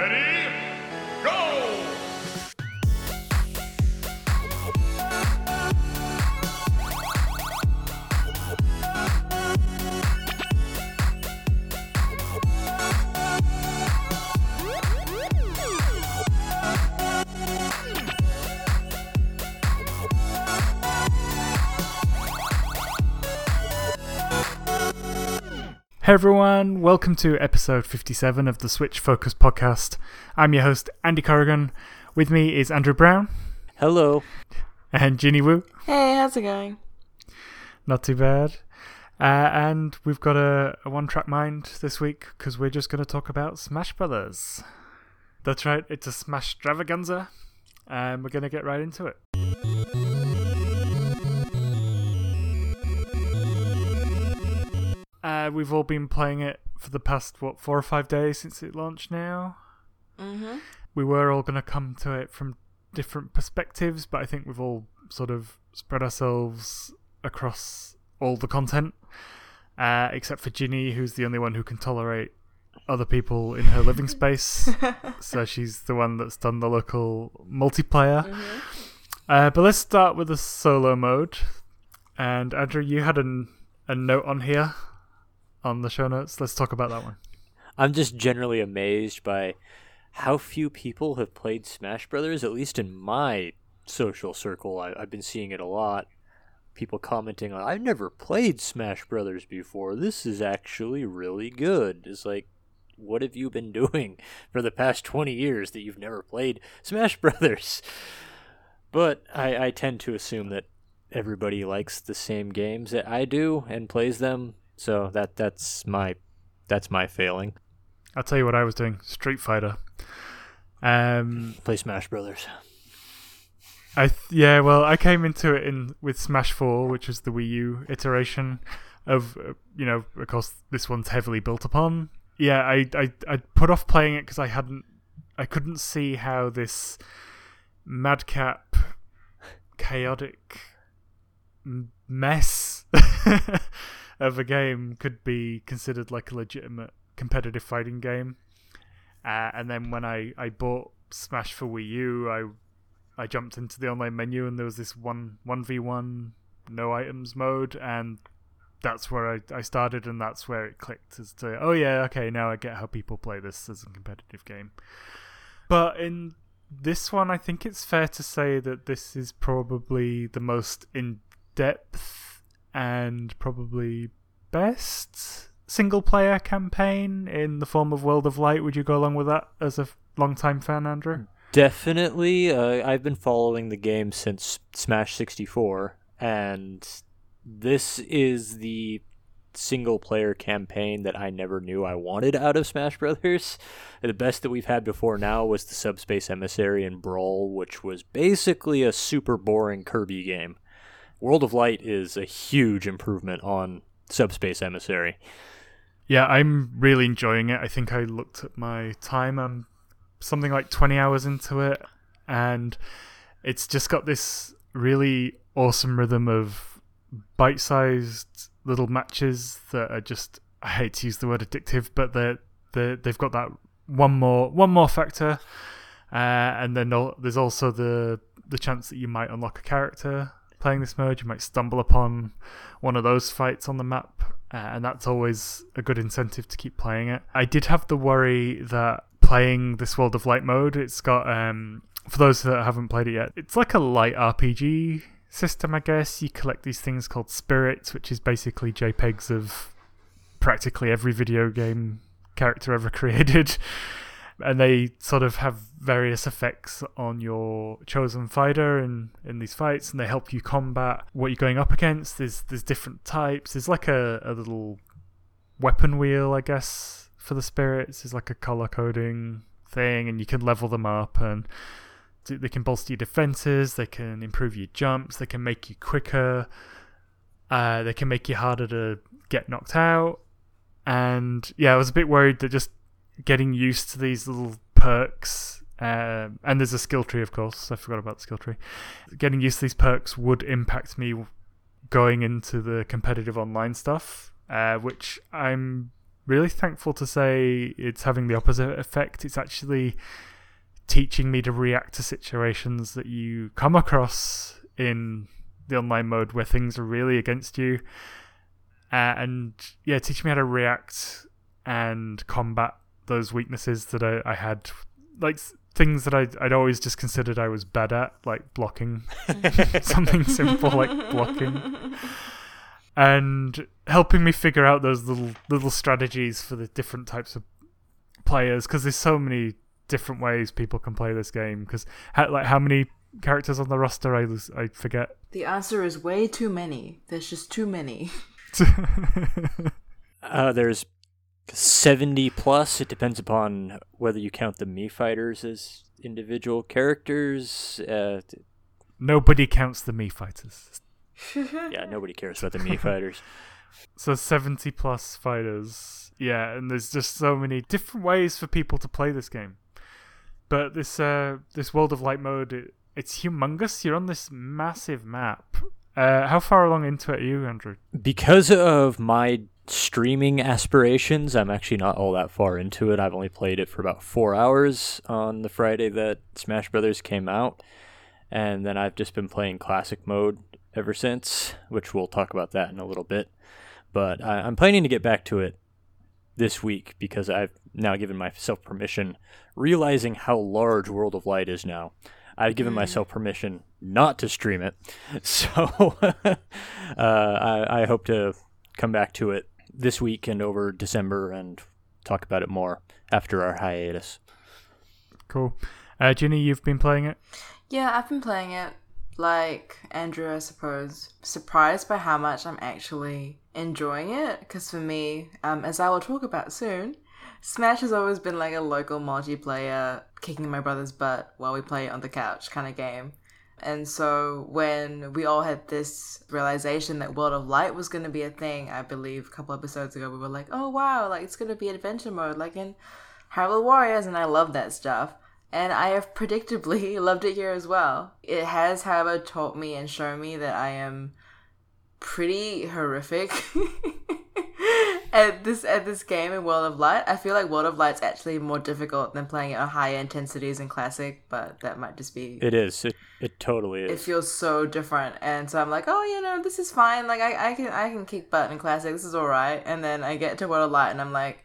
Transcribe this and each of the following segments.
Ready? Hey everyone, welcome to episode 57 of the Switch Focus podcast. I'm your host, Andy Corrigan. With me is Andrew Brown Hello. and Ginny Wu. Hey, how's it going? Not too bad. Uh, and we've got a, a one track mind this week because we're just going to talk about Smash Brothers. That's right, it's a Smash extravaganza, and we're going to get right into it. Uh, we've all been playing it for the past, what, four or five days since it launched now? Mm-hmm. we were all going to come to it from different perspectives, but I think we've all sort of spread ourselves across all the content, uh, except for Ginny, who's the only one who can tolerate other people in her living space. so she's the one that's done the local multiplayer. Mm-hmm. Uh, but let's start with the solo mode. And Andrew, you had an, a note on here on the show notes. Let's talk about that one. I'm just generally amazed by how few people have played Smash Brothers, at least in my social circle. I, I've been seeing it a lot. People commenting on, I've never played Smash Brothers before. This is actually really good. It's like, what have you been doing for the past 20 years that you've never played Smash Brothers? But I, I tend to assume that everybody likes the same games that I do and plays them. So that that's my that's my failing. I'll tell you what I was doing Street Fighter. Um, Play Smash Brothers. I th- yeah, well, I came into it in with Smash Four, which was the Wii U iteration of uh, you know, of course, this one's heavily built upon. Yeah, I I I put off playing it because I hadn't, I couldn't see how this madcap, chaotic mess of a game could be considered like a legitimate competitive fighting game. Uh, and then when I, I bought Smash for Wii U, I I jumped into the online menu and there was this one one v one no items mode, and that's where I, I started, and that's where it clicked as to oh yeah okay now I get how people play this as a competitive game. But in this one, I think it's fair to say that this is probably the most in depth and probably best single player campaign in the form of World of Light. Would you go along with that as a long time fan, Andrew? Definitely. Uh, I've been following the game since Smash 64, and this is the single player campaign that I never knew I wanted out of Smash Brothers. The best that we've had before now was the Subspace Emissary and Brawl, which was basically a super boring Kirby game. World of Light is a huge improvement on Subspace Emissary. Yeah, I'm really enjoying it. I think I looked at my time. I'm something like 20 hours into it, and it's just got this really awesome rhythm of bite sized little matches that are just, I hate to use the word addictive, but they're, they're, they've got that one more one more factor. Uh, and then there's also the the chance that you might unlock a character playing this mode. You might stumble upon one of those fights on the map, uh, and that's always a good incentive to keep playing it. I did have the worry that playing this World of Light mode, it's got um, for those that haven't played it yet, it's like a light RPG system, I guess. You collect these things called spirits, which is basically JPEGs of practically every video game character ever created. And they sort of have various effects on your chosen fighter in, in these fights, and they help you combat what you're going up against. There's there's different types. There's like a, a little weapon wheel, I guess, for the spirits. There's like a color coding thing, and you can level them up, and they can bolster your defenses. They can improve your jumps. They can make you quicker. Uh, they can make you harder to get knocked out. And yeah, I was a bit worried that just getting used to these little perks, um, and there's a skill tree, of course. I forgot about the skill tree. Getting used to these perks would impact me going into the competitive online stuff, uh, which I'm really thankful to say it's having the opposite effect. It's actually teaching me to react to situations that you come across in the online mode where things are really against you. Uh, and yeah, teaching me how to react and combat those weaknesses that I, I had, like things that I'd, I'd always just considered I was bad at, like blocking. Something simple like blocking. And helping me figure out those little little strategies for the different types of players because there's so many different ways people can play this game because like how many characters on the roster I lose, I forget The answer is way too many. There's just too many. Uh, there's 70 plus. It depends upon whether you count the Mii fighters as individual characters. Uh, nobody counts the Mii fighters yeah, nobody cares about the Mii fighters. so 70 plus fighters yeah and there's just so many different ways for people to play this game but this uh this world of light mode it, it's humongous you're on this massive map uh how far along into it are you andrew Because of my streaming aspirations, I'm actually not all that far into it. I've only played it for about four hours on the Friday that Smash Brothers came out, and then I've just been playing classic mode ever since, which we'll talk about that in a little bit. But I, I'm planning to get back to it this week because I've now given myself permission, realizing how large World of Light is now. I've given myself permission not to stream it, so uh, I, I hope to come back to it this week and over December and talk about it more after our hiatus. cool uh ginny you've been playing it Yeah, I've been playing it like Andrew, I suppose. Surprised by how much I'm actually enjoying it. Because for me, um, as I will talk about soon, Smash has always been like a local multiplayer, kicking my brother's butt while we play on the couch kind of game. And so when we all had this realization that World of Light was going to be a thing, I believe a couple episodes ago, we were like, oh wow, like it's going to be adventure mode, like in Hyrule Warriors, and I love that stuff. And I have predictably loved it here as well. It has, however, taught me and shown me that I am pretty horrific at this at this game in World of Light. I feel like World of Light's actually more difficult than playing it on higher intensities in classic, but that might just be It is. It, it totally It feels so different. And so i'm like oh you know this is fine. Like i, I can i can kick butt in classic. This is all right. And then i get to world of light and i'm like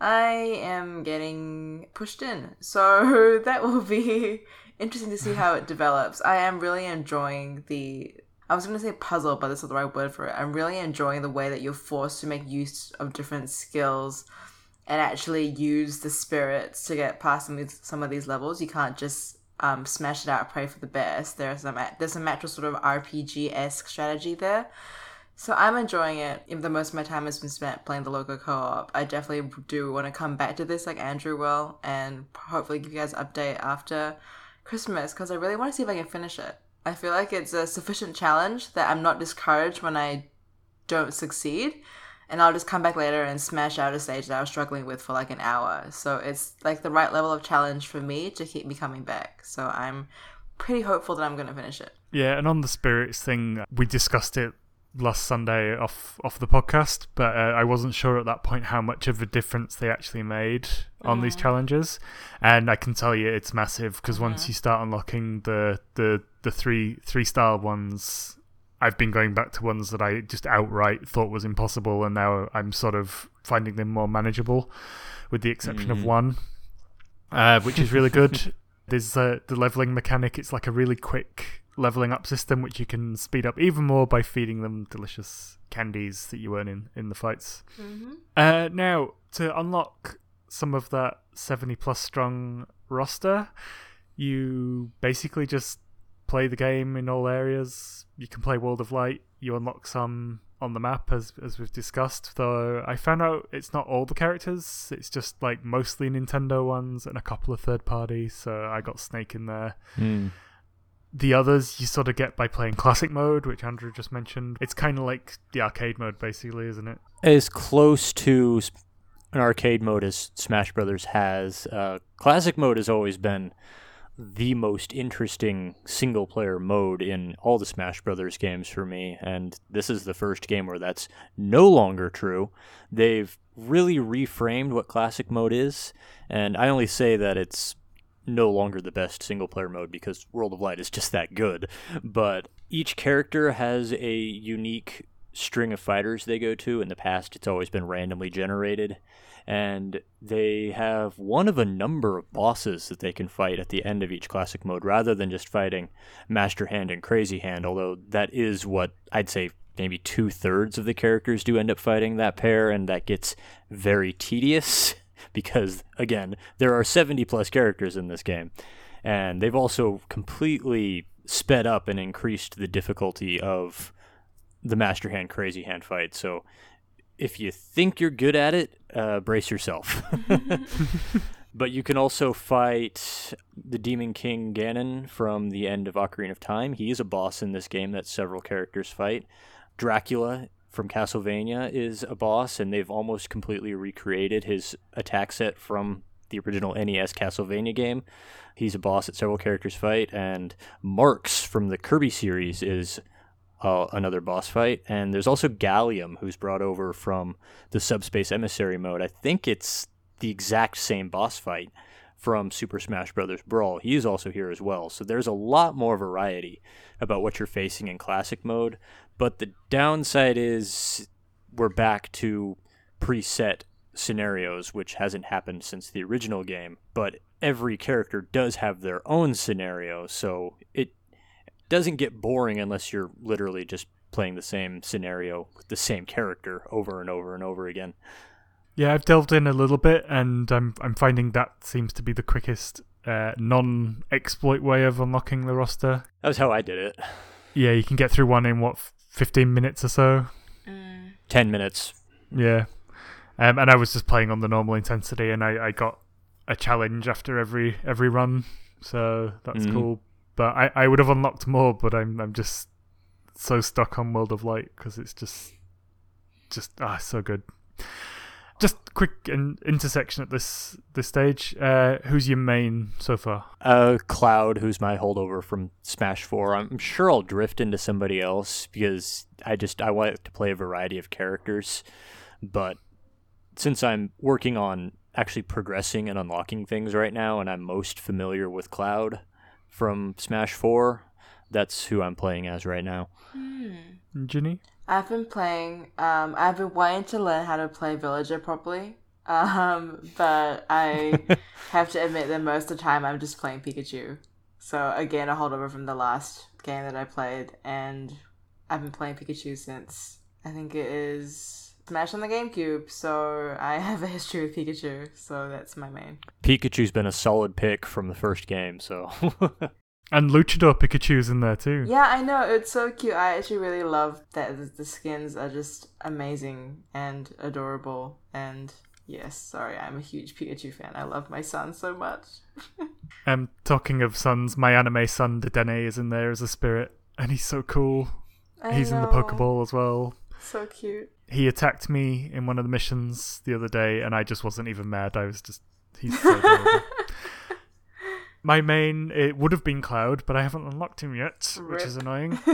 i am getting pushed in. So that will be interesting to see how it develops. I am really enjoying the i was going to say puzzle but that's not the right word for it i'm really enjoying the way that you're forced to make use of different skills and actually use the spirits to get past some of these, some of these levels. You can't just um, smash it out, pray for the best. There's some there's some actual sort of RPG esque strategy there. So I'm enjoying it. Even though most of my time has been spent playing the local co-op, I definitely do want to come back to this like Andrew will, and hopefully give you guys an update after Christmas because I really want to see if I can finish it. I feel like it's a sufficient challenge that I'm not discouraged when I don't succeed and I'll just come back later and smash out a stage that I was struggling with for like an hour. So it's like the right level of challenge for me to keep me coming back. So I'm pretty hopeful that I'm going to finish it. Yeah, and on the spirits thing, we discussed it last Sunday off off the podcast, but uh, I wasn't sure at that point how much of a difference they actually made on these challenges, and I can tell you it's massive because once you start unlocking the the the three three star ones. I've been going back to ones that I just outright thought was impossible, and now I'm sort of finding them more manageable, with the exception of one, uh, which is really good. There's uh, the leveling mechanic. It's like a really quick leveling up system, which you can speed up even more by feeding them delicious candies that you earn in, in the fights. Uh, now, to unlock some of that 70 plus strong roster, you basically just play the game in all areas. You can play World of Light. You unlock some on the map, as as we've discussed. Though I found out it's not all the characters. It's just like mostly Nintendo ones and a couple of third parties. So I got Snake in there. The others you sort of get by playing classic mode, which Andrew just mentioned. It's kind of like the arcade mode, basically, isn't it? As close to an arcade mode as Smash Brothers has. Uh, classic mode has always been the most interesting single player mode in all the Smash Brothers games for me, and this is the first game where that's no longer true. They've really reframed what classic mode is, and I only say that it's no longer the best single player mode because World of Light is just that good. But each character has a unique string of fighters they go to. In the past, it's always been randomly generated. And they have one of a number of bosses that they can fight at the end of each classic mode rather than just fighting Master Hand and Crazy Hand, although that is what I'd say maybe two thirds of the characters do end up fighting that pair, and that gets very tedious because, again, there are 70 plus characters in this game. And they've also completely sped up and increased the difficulty of the Master Hand Crazy Hand fight. So if you think you're good at it, uh, brace yourself. but you can also fight the Demon King Ganon from the end of Ocarina of Time. He is a boss in this game that several characters fight. Dracula from Castlevania is a boss, and they've almost completely recreated his attack set from the original NES Castlevania game. He's a boss that several characters fight, and Marx from the Kirby series is uh, another boss fight. And there's also Galleom, who's brought over from the Subspace Emissary mode. I think it's the exact same boss fight from Super Smash Bros. Brawl. He is also here as well. So there's a lot more variety about what you're facing in classic mode. But the downside is we're back to preset scenarios, which hasn't happened since the original game. But every character does have their own scenario, so it doesn't get boring unless you're literally just playing the same scenario with the same character over and over and over again. Yeah, I've delved in a little bit, and I'm I'm finding that seems to be the quickest uh, non-exploit way of unlocking the roster. That was how I did it. Yeah, you can get through one in what 15 minutes or so. Mm. Ten minutes. Yeah, um, and I was just playing on the normal intensity, and I, I got a challenge after every every run, so that's Mhm. cool. But I, I would have unlocked more, but I'm I'm just so stuck on World of Light because it's just just ah so good. Just quick in, intersection at this this stage. Uh, who's your main so far? Uh, Cloud, who's my holdover from Smash Four. I'm sure I'll drift into somebody else because I just I want to play a variety of characters, but since I'm working on actually progressing and unlocking things right now, and I'm most familiar with Cloud from Smash Four, that's who I'm playing as right now. Ginny? I've been playing. Um, I've been wanting to learn how to play Villager properly. Um, but I have to admit that most of the time I'm just playing Pikachu. So again, a holdover from the last game that I played, and I've been playing Pikachu since I think it is Smash on the GameCube. So I have a history with Pikachu. So that's my main. Pikachu's been a solid pick from the first game, so And Luchador Pikachu's in there too. Yeah, I know it's so cute. I actually really love that the- the skins are just amazing and adorable. And yes, sorry, I'm a huge Pikachu fan. I love my son so much. Um, talking of sons, my anime son Dedenne is in there as a spirit, and he's so cool. I He's in the know. Pokeball as well. So cute. He attacked me in one of the missions the other day, and I just wasn't even mad. I was just he's so adorable. My main it would have been Cloud, but I haven't unlocked him yet, which is annoying.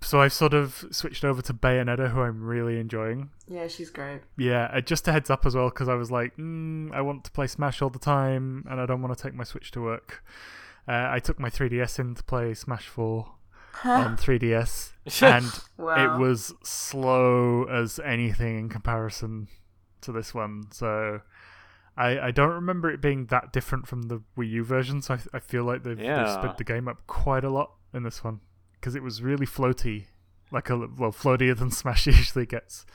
So I've sort of switched over to Bayonetta, who I'm really enjoying. yeah, she's great. Yeah, uh, just a heads up as well, because I was like, mm, I want to play Smash all the time, and I don't want to take my Switch to work. Uh, I took my 3DS in to play Smash 4 on 3DS, and Wow. it was slow as anything in comparison to this one. So I, I don't remember it being that different from the Wii U version. So I, I feel like they've, they've sped the game up quite a lot in this one because it was really floaty, like a well floatier than Smash usually gets.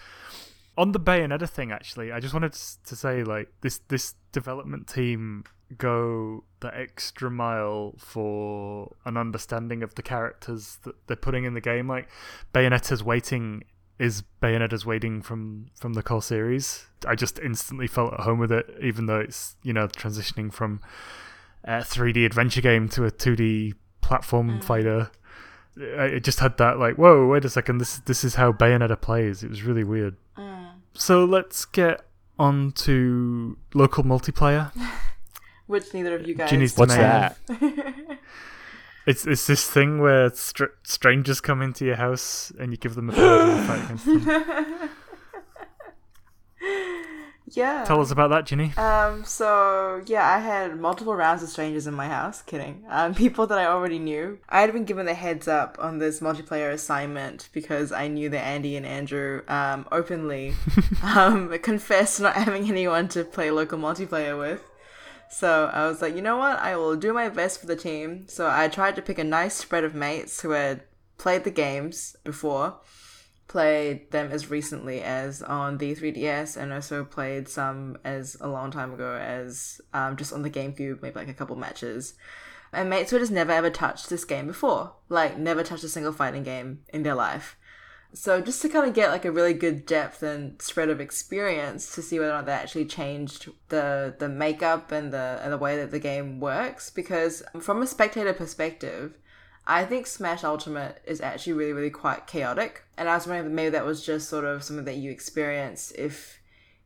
On the Bayonetta thing, actually, I just wanted to say like this this development team go the extra mile for an understanding of the characters that they're putting in the game. Like Bayonetta's weighting is Bayonetta's weighting from from the core series. I just instantly felt at home with it, even though it's you know transitioning from a 3D adventure game to a 2D platform fighter. It just had that like, whoa, wait a second, this this is how Bayonetta plays. It was really weird. Mm. So let's get on to local multiplayer. which neither of you guys. Ginny's What's Domain. that? It's it's this thing where str- strangers come into your house and you give them a bird and you fight against them. yeah. Tell us about that, Ginny. Um, so yeah, I had multiple rounds of strangers in my house. Kidding. Um, people that I already knew. I had been given the heads up on this multiplayer assignment because I knew that Andy and Andrew um openly um confessed not having anyone to play local multiplayer with. So I was like, you know what? I will do my best for the team. So I tried to pick a nice spread of mates who had played the games before played them as recently as on the 3DS and also played some as a long time ago as um, just on the GameCube, maybe like a couple matches. And mates who had just never ever touched this game before, like never touched a single fighting game in their life. So just to kind of get like a really good depth and spread of experience to see whether or not that actually changed the the makeup and the and the way that the game works. Because from a spectator perspective, I think Smash Ultimate is actually really, really quite chaotic. And I was wondering if maybe that was just sort of something that you experience if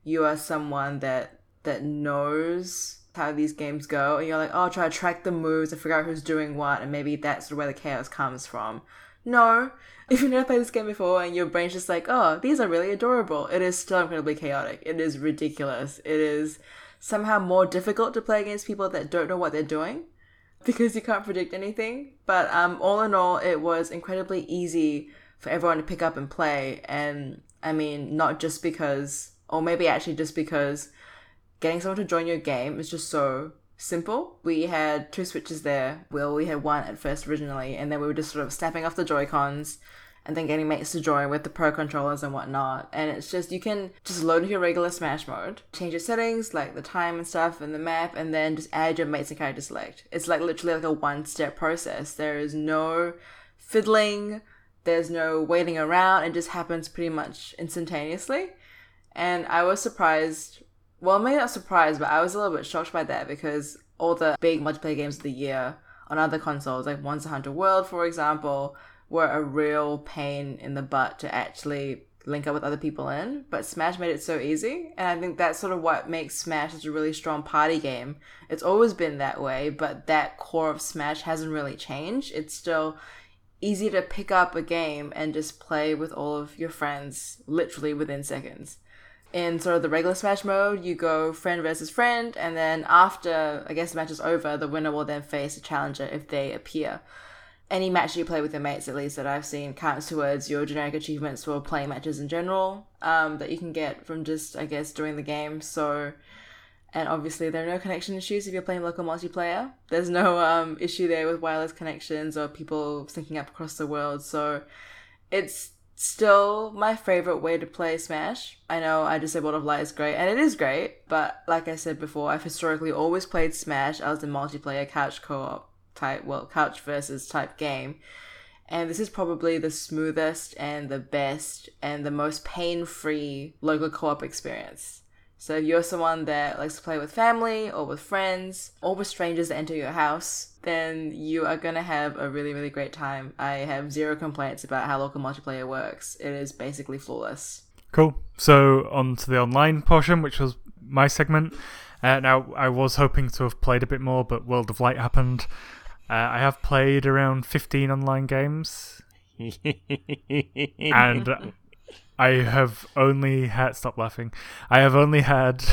you are someone that that knows how these games go and you're like, oh, I'll try to track the moves and figure out who's doing what and maybe that's where the chaos comes from. No. If you've never played this game before and your brain's just like, oh, these are really adorable, it is still incredibly chaotic. It is ridiculous. It is somehow more difficult to play against people that don't know what they're doing because you can't predict anything. But um, all in all, it was incredibly easy for everyone to pick up and play. And I mean, not just because, or maybe actually just because getting someone to join your game is just so simple. We had two switches there. Well, we had one at first originally, and then we were just sort of snapping off the Joy Cons and then getting mates to join with the pro controllers and whatnot. And it's just you can just load into your regular Smash mode, change your settings like the time and stuff and the map, and then just add your mates and character select. It's like literally like a one step process. There is no fiddling, there's no waiting around. It just happens pretty much instantaneously. And I was surprised. Well, maybe not surprised, but I was a little bit shocked by that because all the big multiplayer games of the year on other consoles, like Monster Hunter World, for example, were a real pain in the butt to actually link up with other people in. But Smash made it so easy, and I think that's sort of what makes Smash such a really strong party game. It's always been that way, but that core of Smash hasn't really changed. It's still easy to pick up a game and just play with all of your friends literally within seconds. In sort of the regular Smash mode, you go friend versus friend, and then after I guess the match is over, the winner will then face a challenger if they appear any match you play with your mates, at least that I've seen, counts towards your generic achievements for playing matches in general um, that you can get from just, I guess, doing the game. So, and obviously there are no connection issues if you're playing local multiplayer. There's no um, issue there with wireless connections or people syncing up across the world. So, it's still my favorite way to play Smash. I know I just said World of Light is great, and it is great, but like I said before, I've historically always played Smash as a multiplayer couch co-op type, well, couch versus type game. And this is probably the smoothest and the best and the most pain free local co op experience. So if you're someone that likes to play with family or with friends or with strangers that enter your house, then you are gonna have a really, really great time. I have zero complaints about how local multiplayer works. It is basically flawless. Cool. So on to the online portion, which was my segment. Uh, now I was hoping to have played a bit more, but World of Light happened. Uh, I have played around 15 online games, and I have only had. Stop laughing. I have only had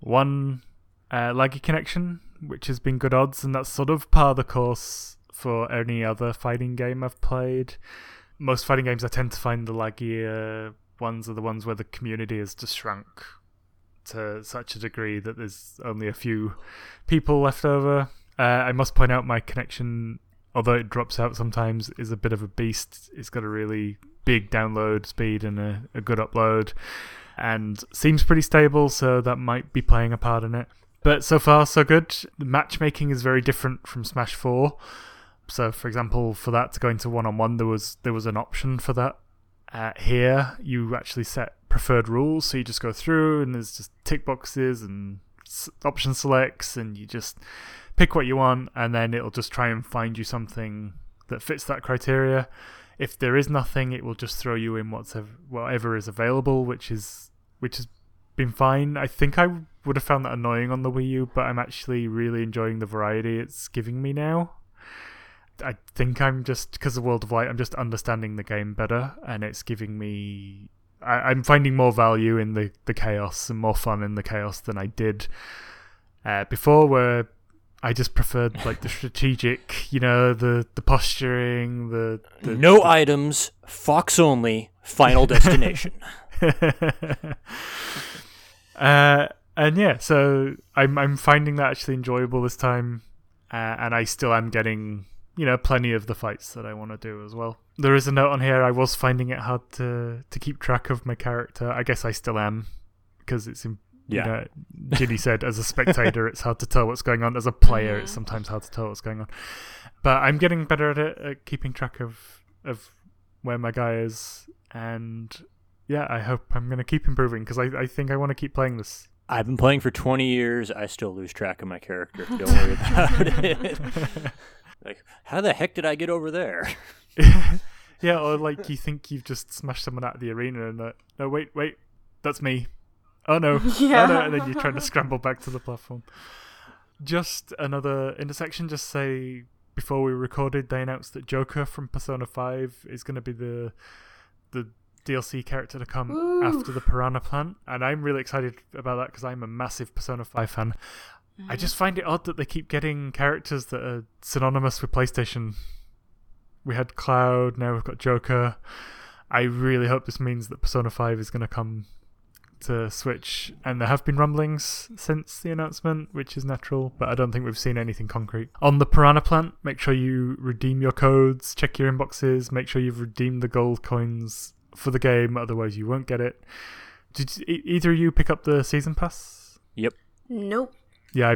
one uh, laggy connection, which has been good odds, and that's sort of par of the course for any other fighting game I've played. Most fighting games, I tend to find the laggier ones are the ones where the community has just shrunk to such a degree that there's only a few people left over. Uh, I must point out my connection, although it drops out sometimes, is a bit of a beast. It's got a really big download speed and a, a good upload, and seems pretty stable, so that might be playing a part in it. But so far, so good. The matchmaking is very different from Smash 4. So, for example, for that to go into one on one, there was there was an option for that. Uh, here, you actually set preferred rules, so you just go through, and there's just tick boxes and option selects, and you just pick what you want, and then it'll just try and find you something that fits that criteria. If there is nothing, it will just throw you in whatever whatever is available, which is which has been fine. I think I would have found that annoying on the Wii U, but I'm actually really enjoying the variety it's giving me now. I think I'm just because of World of Light, I'm just understanding the game better, and it's giving me. I, I'm finding more value in the the chaos and more fun in the chaos than I did uh, before, where I just preferred like the strategic, you know, the the posturing, the, the no items, Fox only, Final Destination. uh, and yeah, so I'm I'm finding that actually enjoyable this time, uh, and I still am getting you know plenty of the fights that I want to do as well. There is a note on here. I was finding it hard to to keep track of my character. I guess I still am because it's in. Yeah. You know, Ginny said, as a spectator, it's hard to tell what's going on. As a player, it's sometimes hard to tell what's going on. But I'm getting better at it, at keeping track of of where my guy is, and yeah, I hope I'm going to keep improving because I, I think I want to keep playing this. I've been playing for 20 years. I still lose track of my character. Don't worry about it. like, how the heck did I get over there? yeah, or like you think you've just smashed someone out of the arena and uh, no, wait, wait, that's me. Oh, oh no, Yeah. oh no, and then you're trying to scramble back to the platform. Just another intersection. Just say before we recorded, they announced that Joker from Persona Five is going to be the the DLC character to come Woo. after the Piranha Plant, and I'm really excited about that because I'm a massive Persona Five fan. I just find it odd that they keep getting characters that are synonymous with PlayStation. We had Cloud, now we've got Joker. I really hope this means that Persona 5 is going to come to Switch, and there have been rumblings since the announcement, which is natural, but I don't think we've seen anything concrete. On the Piranha Plant, make sure you redeem your codes, check your inboxes, make sure you've redeemed the gold coins for the game, otherwise, you won't get it. Did either of you pick up the season pass? Yep. Nope. Yeah,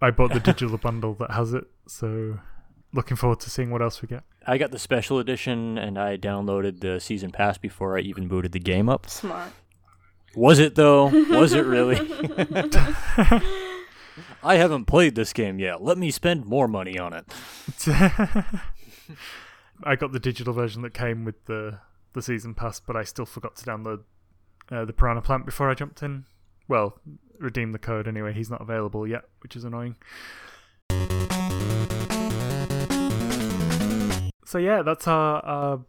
I, I bought the digital bundle that has it, so looking forward to seeing what else we get. I got the special edition and I downloaded the season pass before I even booted the game up. Smart. Was it though? Was it really? I haven't played this game yet. Let me spend more money on it. I got the digital version that came with the the season pass, but I still forgot to download uh, the Piranha Plant before I jumped in. Well, redeem the code anyway. He's not available yet, which is annoying. So yeah, that's our, our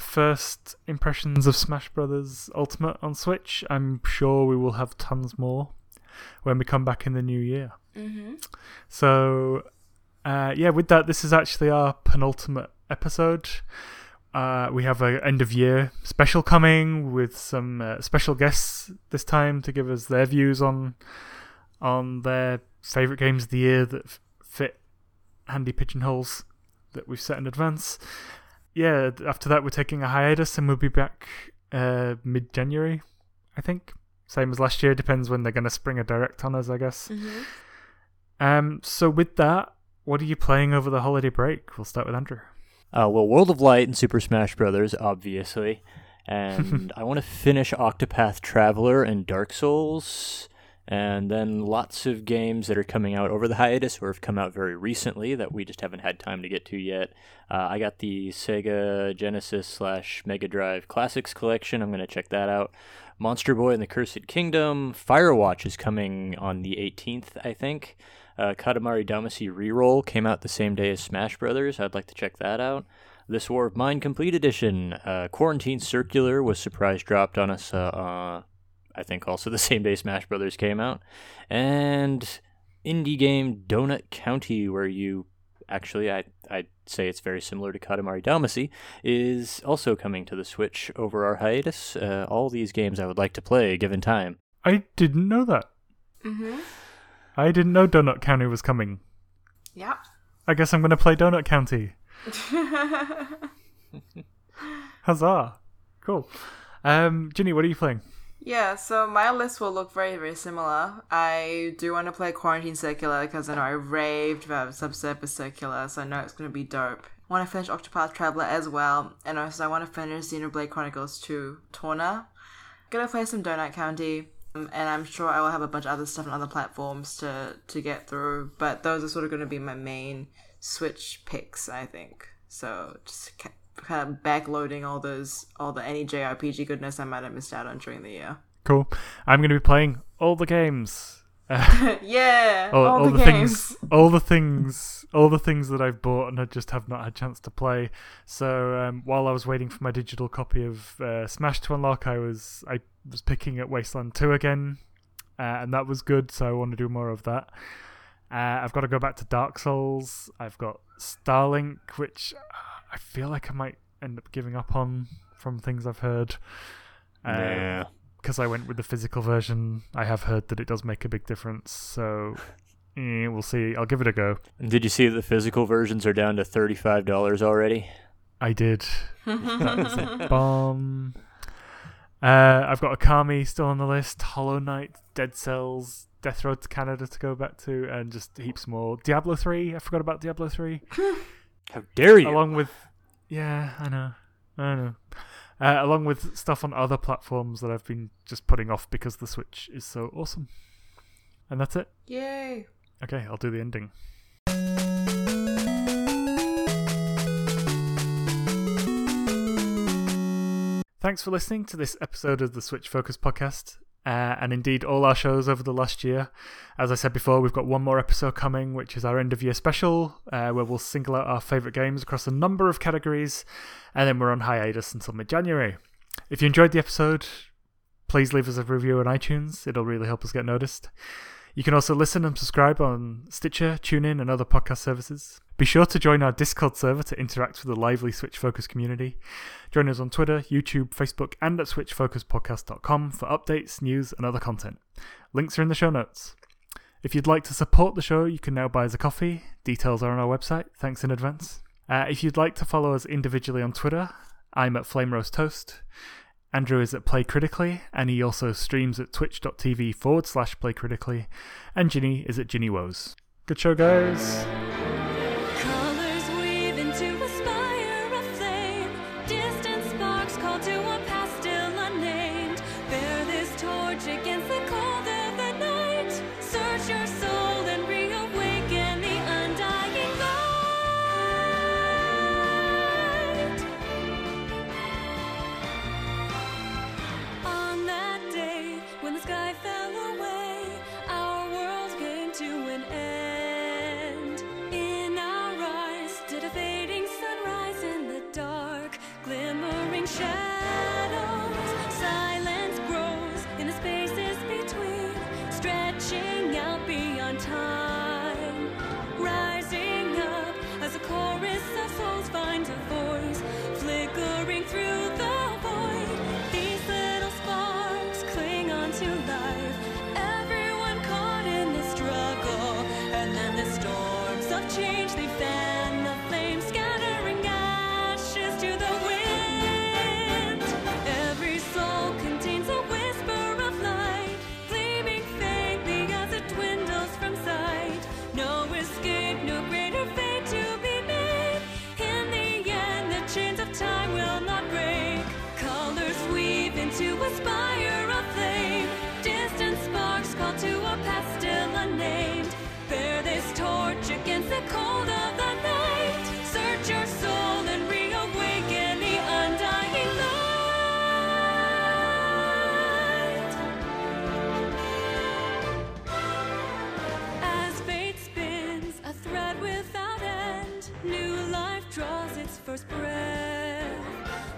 first impressions of Smash Brothers Ultimate on Switch. I'm sure we will have tons more when we come back in the new year. Mm-hmm. So, uh, yeah, with that, this is actually our penultimate episode. Uh, we have a end of year special coming with some uh, special guests this time to give us their views on on their favorite games of the year that f- fit handy pigeonholes that we've set in advance. Yeah, after that we're taking a hiatus and we'll be back uh, mid January, I think. Same as last year, depends when they're going to spring a direct on us, I guess. Mm-hmm. Um, so with that, what are you playing over the holiday break? We'll start with Andrew. Uh, well, World of Light and Super Smash Brothers, obviously, and I want to finish Octopath Traveler and Dark Souls, and then lots of games that are coming out over the hiatus or have come out very recently that we just haven't had time to get to yet. Uh, I got the Sega Genesis slash Mega Drive Classics collection. I'm going to check that out. Monster Boy and the Cursed Kingdom. Firewatch is coming on the 18th, I think. Uh, Katamari Damacy Reroll came out the same day as Smash Brothers. I'd like to check that out. This War of Mine Complete Edition. Uh, Quarantine Circular was surprise dropped on us. Uh, uh, I think also the same day Smash Brothers came out. And indie game Donut County, where you actually I I'd say it's very similar to Katamari Damacy, is also coming to the Switch over our hiatus. Uh, all these games I would like to play given time. I didn't know that. Mm-hmm. I didn't know Donut County was coming. Yeah. I guess I'm going to play Donut County. Huzzah! Cool. Um, Ginny, what are you playing? Yeah, so my list will look very, very similar. I do want to play Quarantine Circular because I know I raved about Subsurface Circular, so I know it's going to be dope. I want to finish Octopath Traveler as well, and also I want to finish Xenoblade Chronicles 2 Torna. Gonna play some Donut County, um, and I'm sure I will have a bunch of other stuff on other platforms to, to get through, but those are sort of going to be my main Switch picks, I think. So just kind of backloading all those, all the any JRPG goodness I might have missed out on during the year. Cool. I'm going to be playing all the games yeah, all, all, all the, the games. things, all the things, all the things that I've bought and I just have not had a chance to play. So um, while I was waiting for my digital copy of uh, Smash to unlock, I was I was picking at Wasteland Two again, uh, and that was good. So I want to do more of that. Uh, I've got to go back to Dark Souls. I've got Starlink, which I feel like I might end up giving up on from things I've heard. Uh, yeah. because I went with the physical version, I have heard that it does make a big difference. So eh, we'll see. I'll give it a go. And Did you see that the physical versions are down to thirty-five dollars already? I did. That is a bomb. Uh, I've got Okami still on the list. Hollow Knight, Dead Cells, Death Road to Canada to go back to, and just heaps more. Diablo three. I forgot about Diablo three. How dare you? Along with, yeah, I know, I know. Uh, along with stuff on other platforms that I've been just putting off because the Switch is so awesome. And that's it. Yay! Okay, I'll do the ending. Thanks for listening to this episode of the Switch Focus podcast, uh, and indeed all our shows over the last year. As I said before, we've got one more episode coming, which is our end of year special, uh, where we'll single out our favourite games across a number of categories, and then we're on hiatus until mid January. If you enjoyed the episode, please leave us a review on iTunes, it'll really help us get noticed. You can also listen and subscribe on Stitcher, TuneIn, and other podcast services. Be sure to join our Discord server to interact with the lively Switch Focus community. Join us on Twitter, YouTube, Facebook, and at switchfocuspodcast.com for updates, news, and other content. Links are in the show notes. If you'd like to support the show, you can now buy us a coffee. Details are on our website. Thanks in advance. Uh, if you'd like to follow us individually on Twitter, I'm at Flame Roast Toast. Andrew is at Play Critically, and he also streams at twitch.tv forward slash Play Critically. And Ginny is at Ginny Woes. Good show, guys.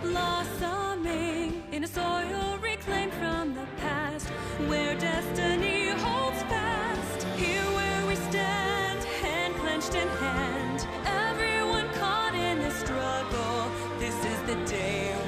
blossoming in a soil reclaimed from the past, where destiny holds fast. Here where we stand, hand clenched in hand, everyone caught in the struggle. This is the day.